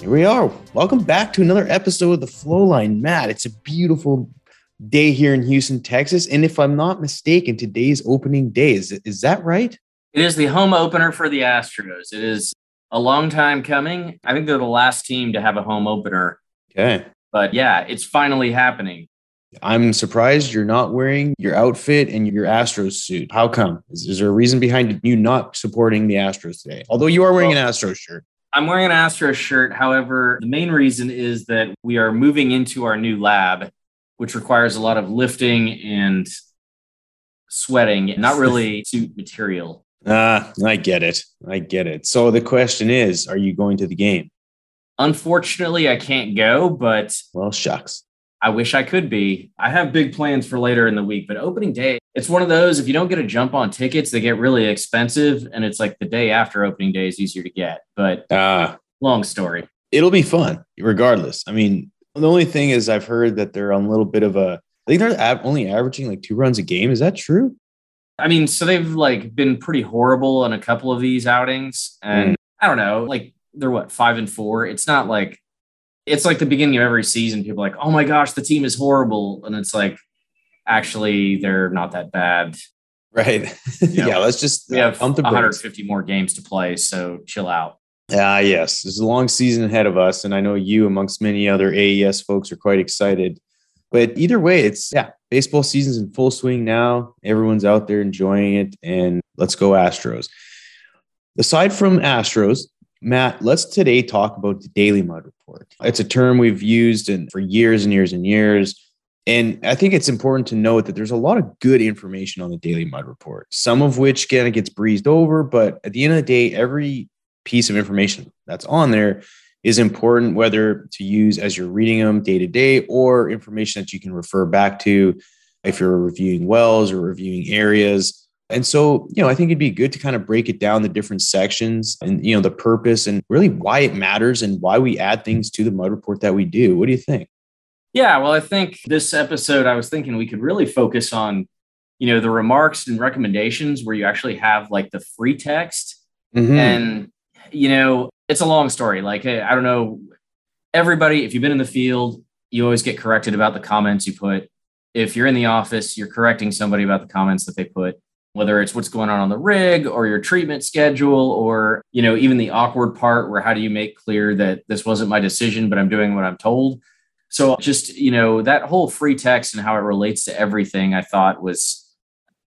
here we are. Welcome back to another episode of The Flowline. Matt, it's a beautiful day here in Houston, Texas. And if I'm not mistaken, today's opening day. Is, is that right? It is the home opener for the Astros. It is a long time coming. I think they're the last team to have a home opener. Okay. But yeah, it's finally happening. I'm surprised you're not wearing your outfit and your Astros suit. How come? Is, is there a reason behind you not supporting the Astros today? Although you are wearing well, an Astros shirt. I'm wearing an Astros shirt. However, the main reason is that we are moving into our new lab, which requires a lot of lifting and sweating, not really suit material. Ah, I get it. I get it. So the question is, are you going to the game? Unfortunately, I can't go, but well, shucks. I wish I could be. I have big plans for later in the week, but opening day, it's one of those if you don't get a jump on tickets, they get really expensive and it's like the day after opening day is easier to get. But uh, long story. It'll be fun regardless. I mean, the only thing is I've heard that they're on a little bit of a I think they're only averaging like two runs a game. Is that true? I mean, so they've like been pretty horrible on a couple of these outings. And mm. I don't know, like they're what, five and four? It's not like it's like the beginning of every season. People like, oh my gosh, the team is horrible. And it's like, actually, they're not that bad. Right. You know, yeah. Let's just we have 150 more games to play. So chill out. Ah, uh, yes. There's a long season ahead of us. And I know you, amongst many other AES folks, are quite excited. But either way, it's yeah, baseball season's in full swing now. Everyone's out there enjoying it. And let's go Astros. Aside from Astros, Matt, let's today talk about the Daily Mud Report. It's a term we've used in, for years and years and years. And I think it's important to note that there's a lot of good information on the Daily Mud Report, some of which kind of gets breezed over. But at the end of the day, every piece of information that's on there is important, whether to use as you're reading them day to day or information that you can refer back to if you're reviewing wells or reviewing areas and so, you know, I think it'd be good to kind of break it down the different sections and, you know, the purpose and really why it matters and why we add things to the mud report that we do. What do you think? Yeah, well, I think this episode, I was thinking we could really focus on, you know, the remarks and recommendations where you actually have like the free text. Mm-hmm. And, you know, it's a long story. Like, I don't know, everybody, if you've been in the field, you always get corrected about the comments you put. If you're in the office, you're correcting somebody about the comments that they put whether it's what's going on on the rig or your treatment schedule or you know even the awkward part where how do you make clear that this wasn't my decision but i'm doing what i'm told. So just you know that whole free text and how it relates to everything i thought was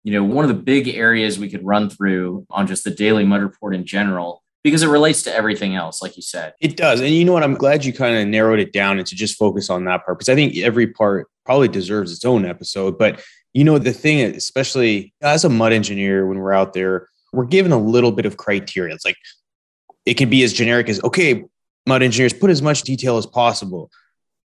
you know one of the big areas we could run through on just the daily mud report in general because it relates to everything else like you said. It does. And you know what? I'm glad you kind of narrowed it down and to just focus on that part because i think every part probably deserves its own episode but you know, the thing, especially as a mud engineer, when we're out there, we're given a little bit of criteria. It's like it can be as generic as, okay, mud engineers, put as much detail as possible.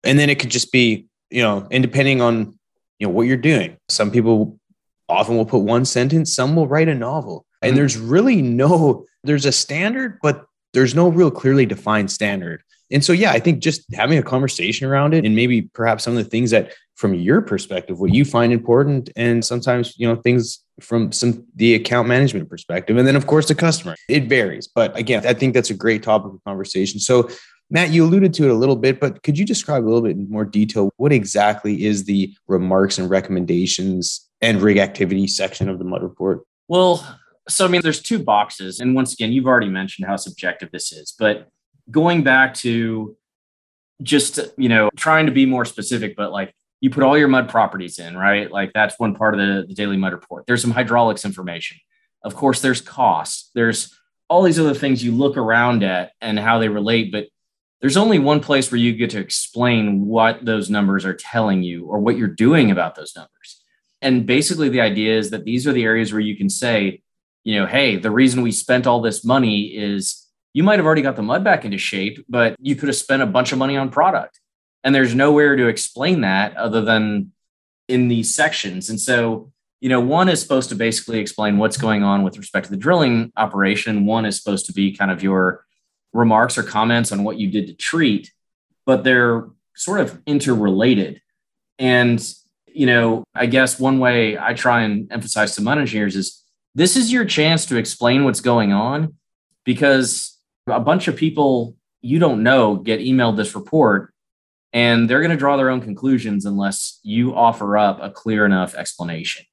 And then it could just be, you know, and depending on, you know, what you're doing. Some people often will put one sentence, some will write a novel. And mm-hmm. there's really no, there's a standard, but there's no real clearly defined standard. And so, yeah, I think just having a conversation around it and maybe perhaps some of the things that from your perspective, what you find important, and sometimes, you know, things from some the account management perspective. And then of course the customer. It varies. But again, I think that's a great topic of conversation. So Matt, you alluded to it a little bit, but could you describe a little bit more detail what exactly is the remarks and recommendations and rig activity section of the mud report? Well, so I mean, there's two boxes. And once again, you've already mentioned how subjective this is, but going back to just you know trying to be more specific but like you put all your mud properties in right? Like that's one part of the, the daily mud report. There's some hydraulics information. Of course there's costs there's all these other things you look around at and how they relate but there's only one place where you get to explain what those numbers are telling you or what you're doing about those numbers. And basically the idea is that these are the areas where you can say you know hey the reason we spent all this money is you might have already got the mud back into shape, but you could have spent a bunch of money on product. And there's nowhere to explain that other than in these sections. And so, you know, one is supposed to basically explain what's going on with respect to the drilling operation. One is supposed to be kind of your remarks or comments on what you did to treat, but they're sort of interrelated. And, you know, I guess one way I try and emphasize to mud engineers is this is your chance to explain what's going on because a bunch of people you don't know get emailed this report and they're going to draw their own conclusions unless you offer up a clear enough explanation.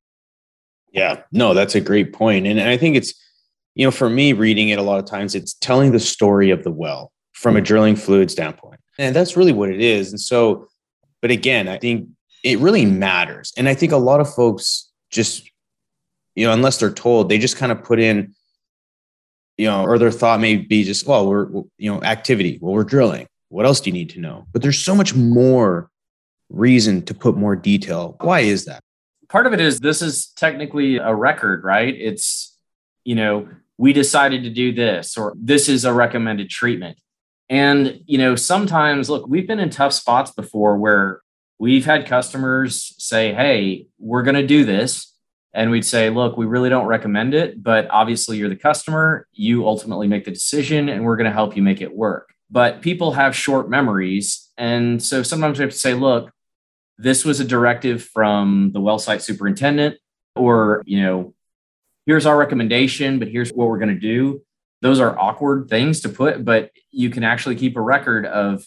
Yeah, no, that's a great point. And I think it's, you know, for me reading it a lot of times, it's telling the story of the well from a hmm. drilling fluid standpoint. And that's really what it is. And so, but again, I think it really matters. And I think a lot of folks just, you know, unless they're told, they just kind of put in, you know, or their thought may be just, well, we're, you know, activity. Well, we're drilling. What else do you need to know? But there's so much more reason to put more detail. Why is that? Part of it is this is technically a record, right? It's, you know, we decided to do this, or this is a recommended treatment. And, you know, sometimes, look, we've been in tough spots before where we've had customers say, hey, we're going to do this and we'd say look we really don't recommend it but obviously you're the customer you ultimately make the decision and we're going to help you make it work but people have short memories. And so sometimes we have to say look this was a directive from the well site superintendent or you know here's our recommendation but here's what we're going to do. Those are awkward things to put but you can actually keep a record of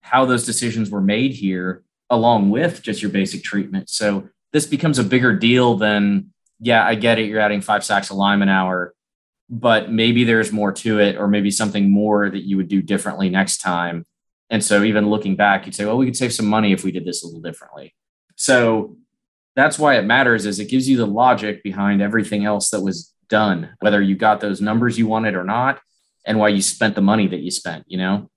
how those decisions were made here along with just your basic treatment. So this becomes a bigger deal than, yeah, I get it. You're adding five sacks of lime an hour, but maybe there's more to it, or maybe something more that you would do differently next time. And so even looking back, you'd say, well, we could save some money if we did this a little differently. So that's why it matters is it gives you the logic behind everything else that was done, whether you got those numbers you wanted or not, and why you spent the money that you spent, you know?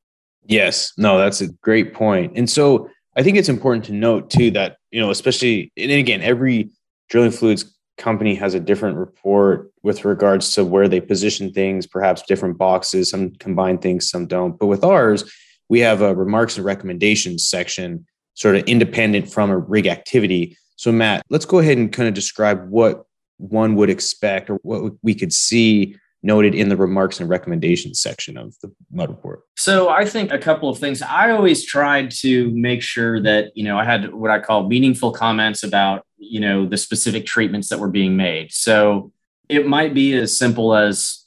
Yes. No, that's a great point. And so I think it's important to note too that, you know, especially, and again, every drilling fluids company has a different report with regards to where they position things, perhaps different boxes, some combine things, some don't. But with ours, we have a remarks and recommendations section, sort of independent from a rig activity. So, Matt, let's go ahead and kind of describe what one would expect or what we could see noted in the remarks and recommendations section of the mud report? So I think a couple of things. I always tried to make sure that, you know, I had what I call meaningful comments about, you know, the specific treatments that were being made. So it might be as simple as,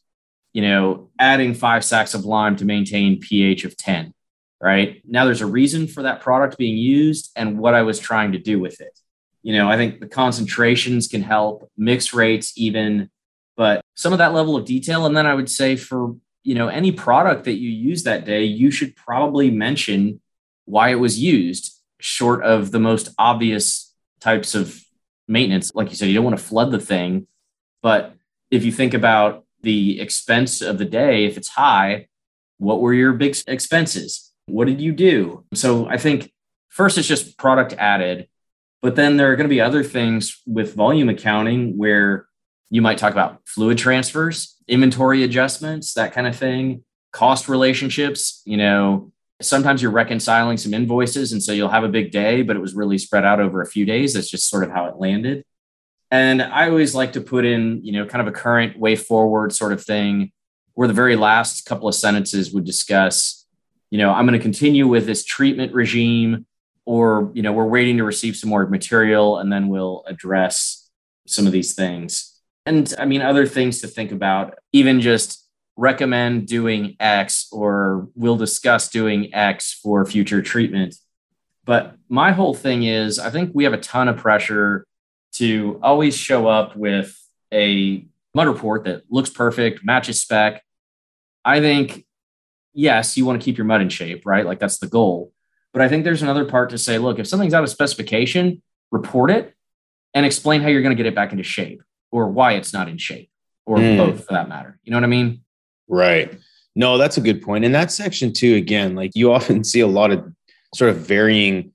you know, adding five sacks of lime to maintain pH of 10, right? Now there's a reason for that product being used and what I was trying to do with it. You know, I think the concentrations can help, mix rates even but some of that level of detail. And then i would say for you know any product that you use that day you should probably mention why it was used short of the most obvious types of maintenance. Like you said you don't want to flood the thing. But if you think about the expense of the day if it's high what were your big expenses? What did you do? So i think first it's just product added but then there are going to be other things with volume accounting where you might talk about fluid transfers, inventory adjustments, that kind of thing, cost relationships. You know, sometimes you're reconciling some invoices. And so you'll have a big day, but it was really spread out over a few days. That's just sort of how it landed. And I always like to put in, you know, kind of a current way forward sort of thing where the very last couple of sentences would discuss, you know, I'm going to continue with this treatment regime, or, you know, we're waiting to receive some more material and then we'll address some of these things. And I mean, other things to think about, even just recommend doing X or we'll discuss doing X for future treatment. But my whole thing is, I think we have a ton of pressure to always show up with a mud report that looks perfect, matches spec. I think, yes, you want to keep your mud in shape, right? Like that's the goal. But I think there's another part to say, look, if something's out of specification, report it and explain how you're going to get it back into shape or why it's not in shape or mm. both for that matter. You know what I mean? Right. No, that's a good point. And that section too, again, like you often see a lot of sort of varying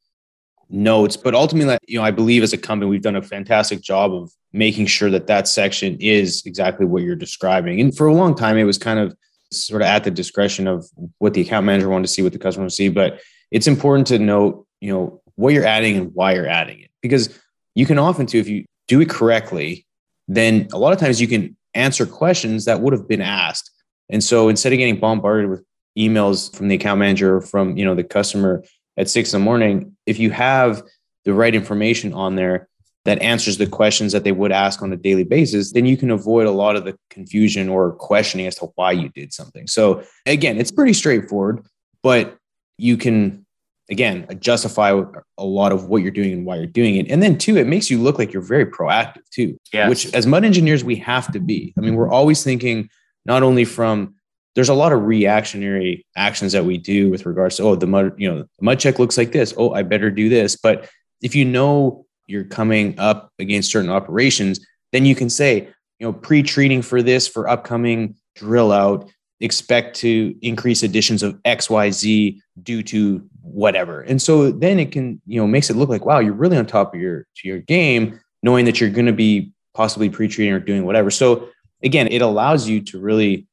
notes, but ultimately, you know, I believe as a company, we've done a fantastic job of making sure that that section is exactly what you're describing. And for a long time, it was kind of sort of at the discretion of what the account manager wanted to see, what the customer wanted to see. But it's important to note you know, what you're adding and why you're adding it. Because you can often too, if you do it correctly, then a lot of times you can answer questions that would have been asked. And so instead of getting bombarded with emails from the account manager or from you know the customer at six in the morning, if you have the right information on there that answers the questions that they would ask on a daily basis, then you can avoid a lot of the confusion or questioning as to why you did something. So again, it's pretty straightforward, but you can again justify a lot of what you're doing and why you're doing it. And then two it makes you look like you're very proactive too yes. which as mud engineers we have to be. I mean we're always thinking not only from there's a lot of reactionary actions that we do with regards to oh the mud you know the mud check looks like this. Oh i better do this. But if you know you're coming up against certain operations then you can say you know pre-treating for this for upcoming drill out expect to increase additions of xyz due to whatever and so then it can you know makes it look like wow you're really on top of your to your game knowing that you're going to be possibly pre-treating or doing whatever so again it allows you to really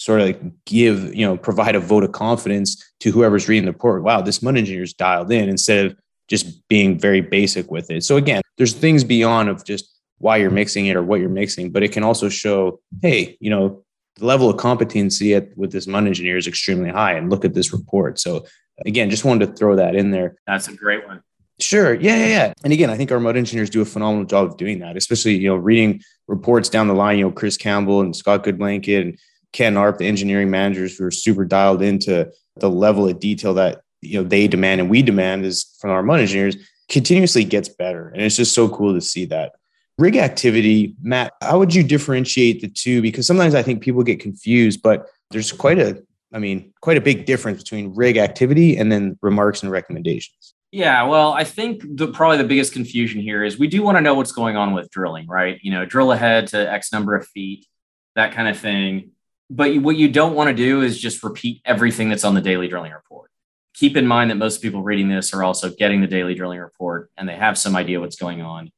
sort of like give, you know, provide a vote of confidence to whoever's reading the report. Wow, this mud engineer is dialed in instead of just being very basic with it. So again, there's things beyond of just why you're mixing it or what you're mixing, but it can also show, hey, you know, the level of competency at, with this mud engineer is extremely high. And look at this report. So again, just wanted to throw that in there. That's a great one. Sure. Yeah, yeah, yeah. And again, I think our mud engineers do a phenomenal job of doing that, especially, you know, reading reports down the line, you know, Chris Campbell and Scott Goodblanket and Ken Arp, the engineering managers who are super dialed into the level of detail that you know they demand and we demand is from our mud engineers continuously gets better. And it's just so cool to see that. Rig activity, Matt, how would you differentiate the two? Because sometimes I think people get confused, but there's quite a, I mean, quite a big difference between rig activity and then remarks and recommendations. Yeah, well, I think the probably the biggest confusion here is we do want to know what's going on with drilling, right? You know, drill ahead to X number of feet, that kind of thing but what you don't want to do is just repeat everything that's on the daily drilling report. Keep in mind that most people reading this are also getting the daily drilling report and they have some idea what's going on.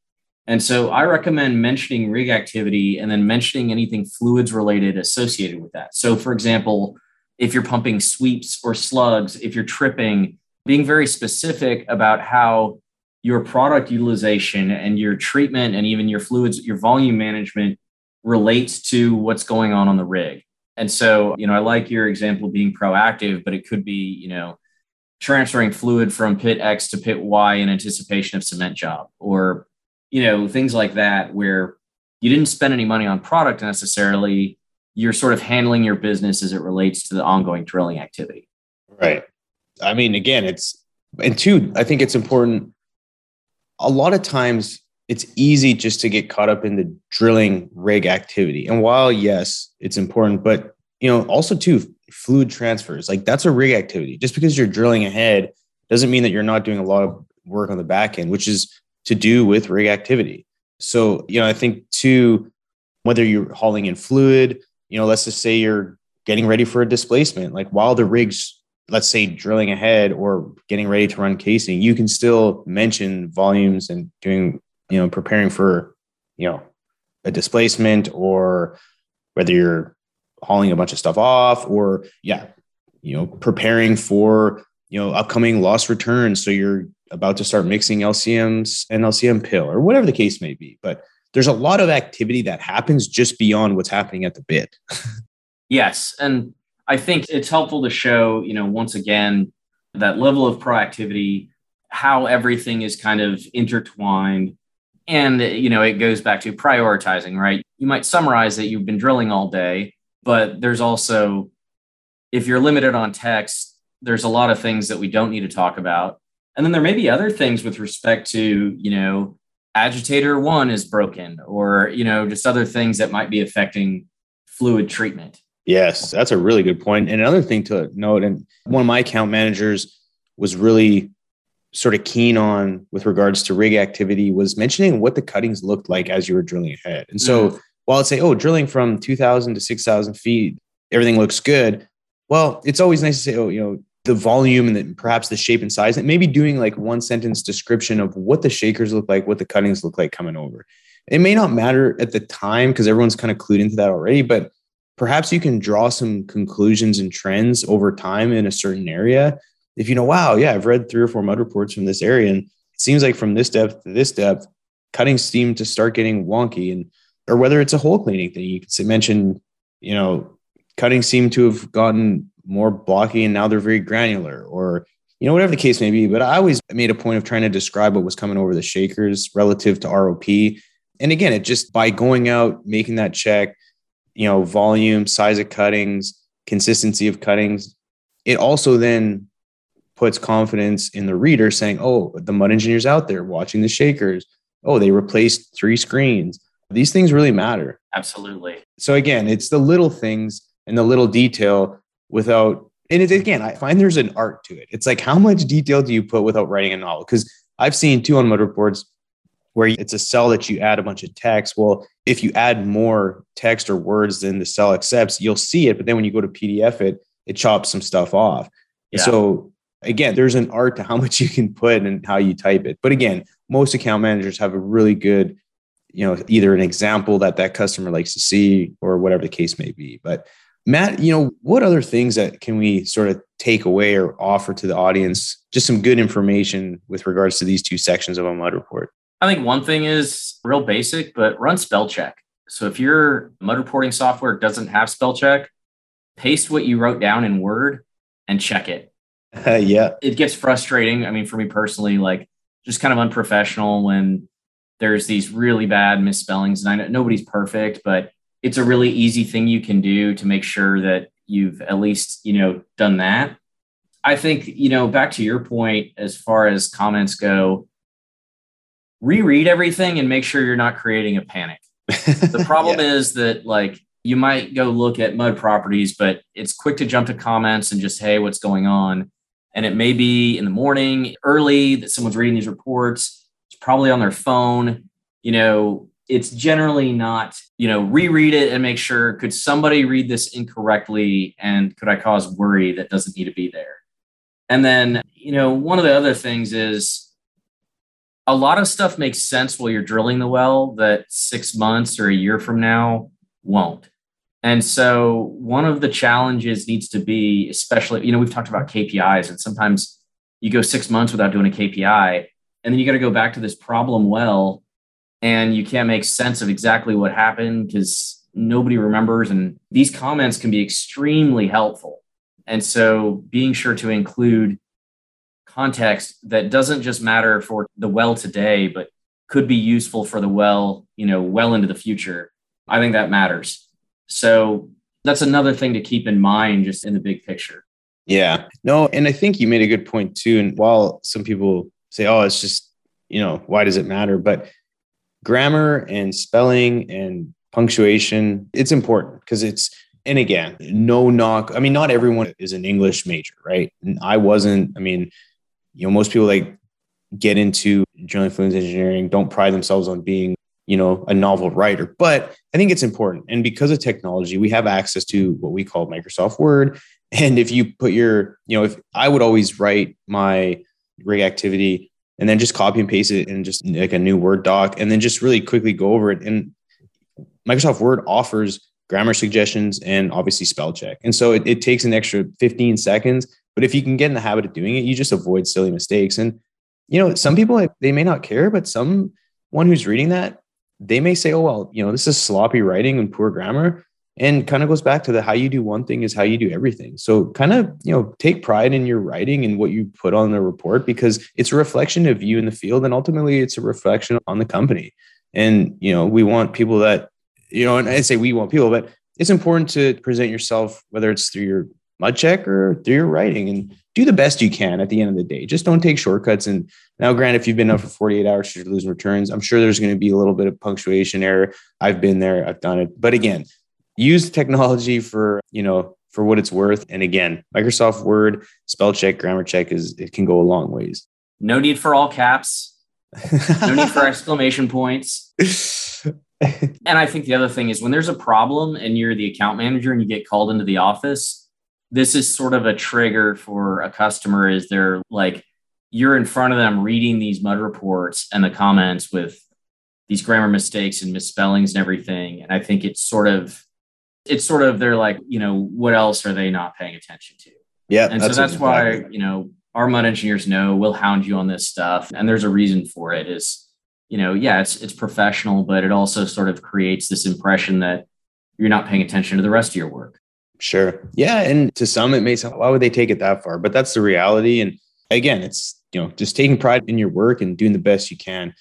And so I recommend mentioning rig activity and then mentioning anything fluids related associated with that. So, for example, if you're pumping sweeps or slugs, if you're tripping, being very specific about how your product utilization and your treatment and even your fluids, your volume management relates to what's going on on the rig. And so, you know, I like your example of being proactive, but it could be, you know, transferring fluid from pit X to pit Y in anticipation of cement job or, you know, things like that where you didn't spend any money on product necessarily. You're sort of handling your business as it relates to the ongoing drilling activity. Right. I mean, again, it's, and two, I think it's important. A lot of times it's easy just to get caught up in the drilling rig activity. And while yes, it's important, but you know, also too fluid transfers, like that's a rig activity. Just because you're drilling ahead doesn't mean that you're not doing a lot of work on the back end, which is to do with rig activity. So, you know, I think too, whether you're hauling in fluid, you know, let's just say you're getting ready for a displacement, like while the rig's let's say drilling ahead or getting ready to run casing, you can still mention volumes and doing you know, preparing for, you know, a displacement or whether you're hauling a bunch of stuff off or yeah, you know, preparing for, you know, upcoming loss returns. So you're about to start mixing LCMs and LCM pill or whatever the case may be. But there's a lot of activity that happens just beyond what's happening at the bit. yes. And I think it's helpful to show, you know, once again, that level of proactivity, how everything is kind of intertwined and, you know, it goes back to prioritizing, right? You might summarize that you've been drilling all day, but there's also, if you're limited on text, there's a lot of things that we don't need to talk about. And then there may be other things with respect to, you know, agitator one is broken or, you know, just other things that might be affecting fluid treatment. Yes, that's a really good point. And another thing to note, and one of my account managers was really sort of keen on with regards to rig activity was mentioning what the cuttings looked like as you were drilling ahead. And so mm. while I'd say, oh, drilling from 2000 to 6000 feet, everything looks good. Well, it's always nice to say, oh, you know, the volume and the, perhaps the shape and size, and maybe doing like one sentence description of what the shakers look like, what the cuttings look like coming over. It may not matter at the time because everyone's kind of clued into that already, but perhaps you can draw some conclusions and trends over time in a certain area if you know, wow, yeah, I've read three or four mud reports from this area, and it seems like from this depth to this depth, cuttings seem to start getting wonky, and or whether it's a hole cleaning thing, you could mention, you know, cuttings seem to have gotten more blocky and now they're very granular, or you know, whatever the case may be. But I always made a point of trying to describe what was coming over the shakers relative to ROP. And again, it just by going out, making that check, you know, volume, size of cuttings, consistency of cuttings, it also then puts confidence in the reader saying, oh, the mud engineer's out there watching the shakers. Oh, they replaced three screens. These things really matter. Absolutely. So again, it's the little things and the little detail without, and it, again, I find there's an art to it. It's like, how much detail do you put without writing a novel? Because I've seen two on reports where it's a cell that you add a bunch of text. Well, if you add more text or words than the cell accepts, you'll see it. But then when you go to PDF it, it chops some stuff off. Yeah. So again, there's an art to how much you can put and how you type it. But again, most account managers have a really good, you know, either an example that that customer likes to see or whatever the case may be. But Matt, you know, what other things that can we sort of take away or offer to the audience? Just some good information with regards to these two sections of a mud report. I think one thing is real basic, but run spell check. So if your mud reporting software doesn't have spell check, paste what you wrote down in Word and check it. Uh, yeah. It gets frustrating. I mean, for me personally, like just kind of unprofessional when there's these really bad misspellings. And I know nobody's perfect, but it's a really easy thing you can do to make sure that you've at least, you know, done that. I think, you know, back to your point, as far as comments go, reread everything and make sure you're not creating a panic. The problem yeah. is that like you might go look at mud properties, but it's quick to jump to comments and just, hey, what's going on? And it may be in the morning, early that someone's reading these reports. It's probably on their phone. You know, it's generally not, you know, reread it and make sure could somebody read this incorrectly and could I cause worry that doesn't need to be there? And then, you know, one of the other things is a lot of stuff makes sense while you're drilling the well that six months or a year from now won't. And so one of the challenges needs to be, especially, you know, we've talked about KPIs, and sometimes you go six months without doing a KPI, and then you got to go back to this problem well, and you can't make sense of exactly what happened because nobody remembers. And these comments can be extremely helpful. And so being sure to include context that doesn't just matter for the well today, but could be useful for the well, you know, well into the future. I think that matters. So that's another thing to keep in mind just in the big picture. Yeah. No, and I think you made a good point too. And while some people say, oh, it's just, you know, why does it matter? But grammar and spelling and punctuation, it's important because it's, and again, no knock. I mean, not everyone is an English major, right? And I wasn't, I mean, you know, most people like get into drilling fluids engineering don't pride themselves on being, you know, a novel writer, but I think it's important. And because of technology, we have access to what we call Microsoft Word. And if you put your, you know, if I would always write my rig activity and then just copy and paste it in just like a new Word doc and then just really quickly go over it. And Microsoft Word offers grammar suggestions and obviously spell check. And so it, it takes an extra 15 seconds but if you can get in the habit of doing it, you just avoid silly mistakes. And, you know, some people, they may not care, but someone who's reading that, they may say, oh, well, you know, this is sloppy writing and poor grammar. And kind of goes back to the how you do one thing is how you do everything. So kind of, you know, take pride in your writing and what you put on the report because it's a reflection of you in the field. And ultimately it's a reflection on the company. And, you know, we want people that, you know, and I say we want people, but it's important to present yourself, whether it's through your mud check or through your writing and do the best you can at the end of the day. Just don't take shortcuts. And now, grant if you've been up for 48 hours, you're losing returns. I'm sure there's going to be a little bit of punctuation error. I've been there, I've done it. But again, use technology for, you know, for what it's worth. And again, Microsoft Word, spell check, grammar check is it can go a long ways. No need for all caps. no need for exclamation points. and I think the other thing is when there's a problem and you're the account manager and you get called into the office, this is sort of a trigger for a customer is they're like you're in front of them reading these mud reports and the comments with these grammar mistakes and misspellings and everything and i think it's sort of it's sort of they're like you know what else are they not paying attention to yeah and so that's why you know our mud engineers know we'll hound you on this stuff. And there's a reason for it is, you know, yeah, it's it's professional, but it also sort of creates this impression that you're not paying attention to the rest of your work. Sure. Yeah. And to some, it may sound, why would they take it that far? But that's the reality. And again, it's, you know, just taking pride in your work and doing the best you can.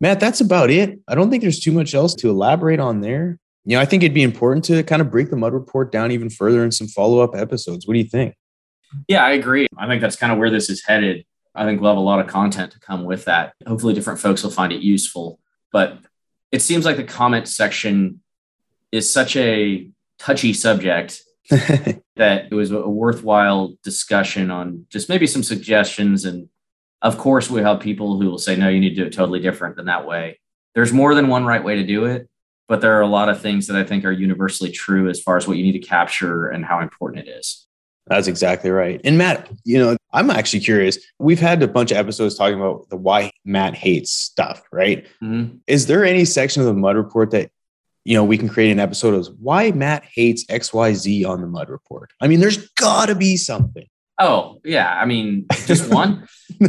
Matt, that's about it. I don't think there's too much else to elaborate on there. You know, I think it'd be important to kind of break the mud report down even further in some follow up episodes. What do you think? Yeah, I agree. I think that's kind of where this is headed. I think we'll have a lot of content to come with that. Hopefully, different folks will find it useful. But it seems like the comment section is such a touchy subject that it was a worthwhile discussion on just maybe some suggestions. And of course, we have people who will say, no, you need to do it totally different than that way. There's more than one right way to do it, but there are a lot of things that I think are universally true as far as what you need to capture and how important it is. That's exactly right. And Matt, you know, I'm actually curious. We've had a bunch of episodes talking about the why Matt hates stuff, right? Mm-hmm. Is there any section of the Mud Report that, you know, we can create an episode of why Matt hates XYZ on the Mud Report? I mean, there's got to be something. Oh, yeah. I mean, just one.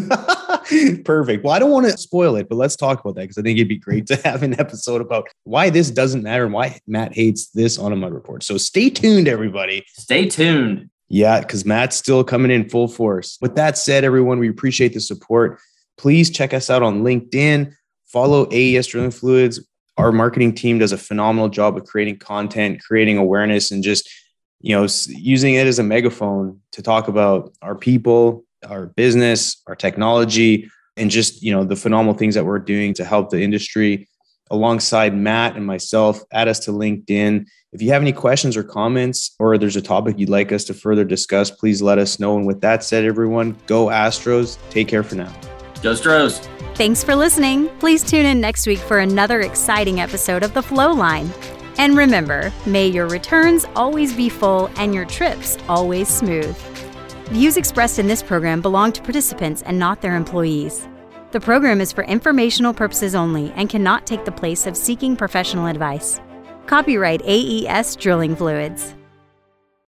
Perfect. Well, I don't want to spoil it, but let's talk about that because I think it'd be great to have an episode about why this doesn't matter and why Matt hates this on a Mud Report. So stay tuned, everybody. Stay tuned. Yeah, because Matt's still coming in full force. With that said, everyone, we appreciate the support. Please check us out on LinkedIn. Follow AES Drilling Fluids. Our marketing team does a phenomenal job of creating content, creating awareness, and just you know using it as a megaphone to talk about our people, our business, our technology, and just you know the phenomenal things that we're doing to help the industry. Alongside Matt and myself, add us to LinkedIn if you have any questions or comments, or there's a topic you'd like us to further discuss, please let us know. And with that said, everyone, go Astros. Take care for now. Go Stros. Thanks for listening. Please tune in next week for another exciting episode of The Flow Line. And remember, may your returns always be full and your trips always smooth. Views expressed in this program belong to participants and not their employees. The program is for informational purposes only and cannot take the place of seeking professional advice. Copyright AES Drilling Fluids.